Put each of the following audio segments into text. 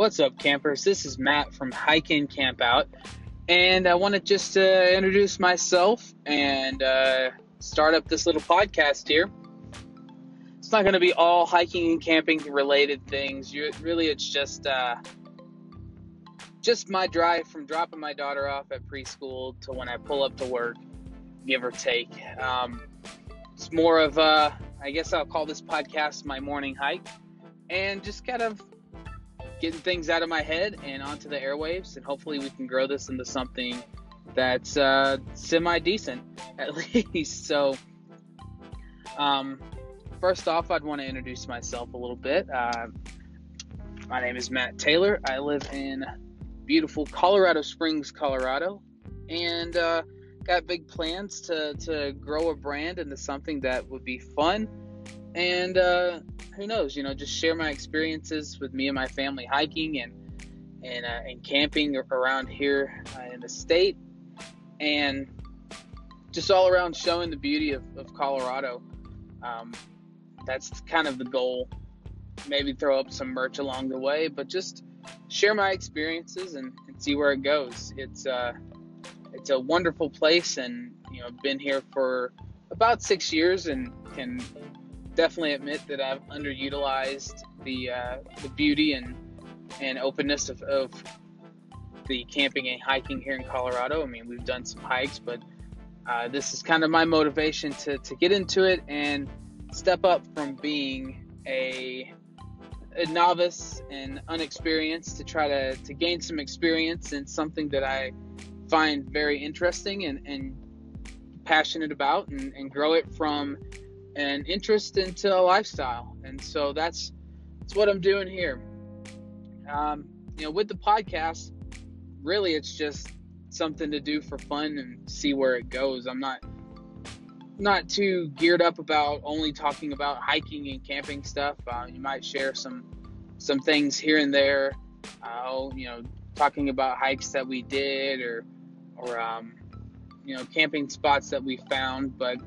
What's up, campers? This is Matt from Hike In Camp Out, and I want to just uh, introduce myself and uh, start up this little podcast here. It's not going to be all hiking and camping related things. You, really, it's just uh, just my drive from dropping my daughter off at preschool to when I pull up to work, give or take. Um, it's more of a, I guess I'll call this podcast my morning hike, and just kind of getting things out of my head and onto the airwaves, and hopefully we can grow this into something that's uh, semi decent at least. So, um, first off, I'd want to introduce myself a little bit. Uh, my name is Matt Taylor. I live in beautiful Colorado Springs, Colorado, and uh, got big plans to, to grow a brand into something that would be fun and uh, who knows, you know, just share my experiences with me and my family hiking and and, uh, and camping around here uh, in the state, and just all around showing the beauty of, of Colorado. Um, that's kind of the goal. Maybe throw up some merch along the way, but just share my experiences and, and see where it goes. It's uh, it's a wonderful place, and you know, been here for about six years, and can definitely admit that I've underutilized the uh, the beauty and and openness of, of the camping and hiking here in Colorado. I mean, we've done some hikes, but uh, this is kind of my motivation to, to get into it and step up from being a, a novice and unexperienced to try to, to gain some experience in something that I find very interesting and, and passionate about and, and grow it from an interest into a lifestyle. And so that's that's what I'm doing here. Um, you know, with the podcast, really it's just something to do for fun and see where it goes. I'm not not too geared up about only talking about hiking and camping stuff. Uh, you might share some some things here and there. Uh, you know, talking about hikes that we did or or um, you know camping spots that we found, but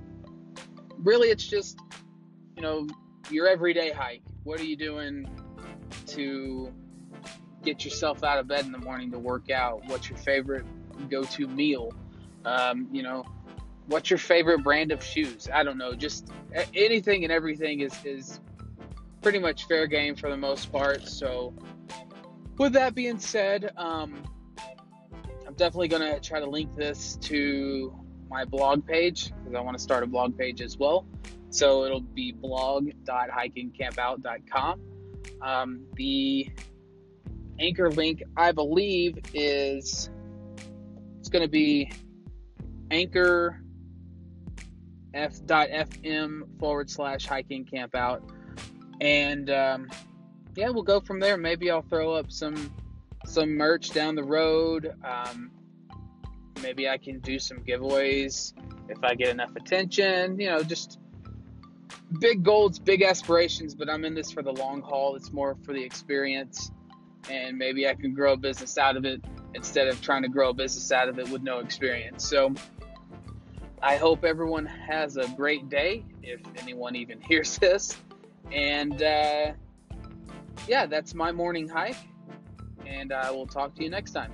really it's just you know your everyday hike. What are you doing to get yourself out of bed in the morning to work out? What's your favorite go-to meal? Um, you know what's your favorite brand of shoes? I don't know. Just anything and everything is is pretty much fair game for the most part. So with that being said um, i'm definitely going to try to link this to my blog page because I want to start a blog page as well. So it'll be blog.hikingcampout.com. Um, the anchor link, I believe, is it's going to be anchor f.fm forward slash hiking camp out. And um, yeah, we'll go from there. Maybe I'll throw up some some merch down the road. Um, maybe I can do some giveaways if I get enough attention. You know, just big goals, big aspirations, but I'm in this for the long haul. It's more for the experience, and maybe I can grow a business out of it instead of trying to grow a business out of it with no experience. So I hope everyone has a great day, if anyone even hears this. And uh, yeah, that's my morning hike, and I will talk to you next time.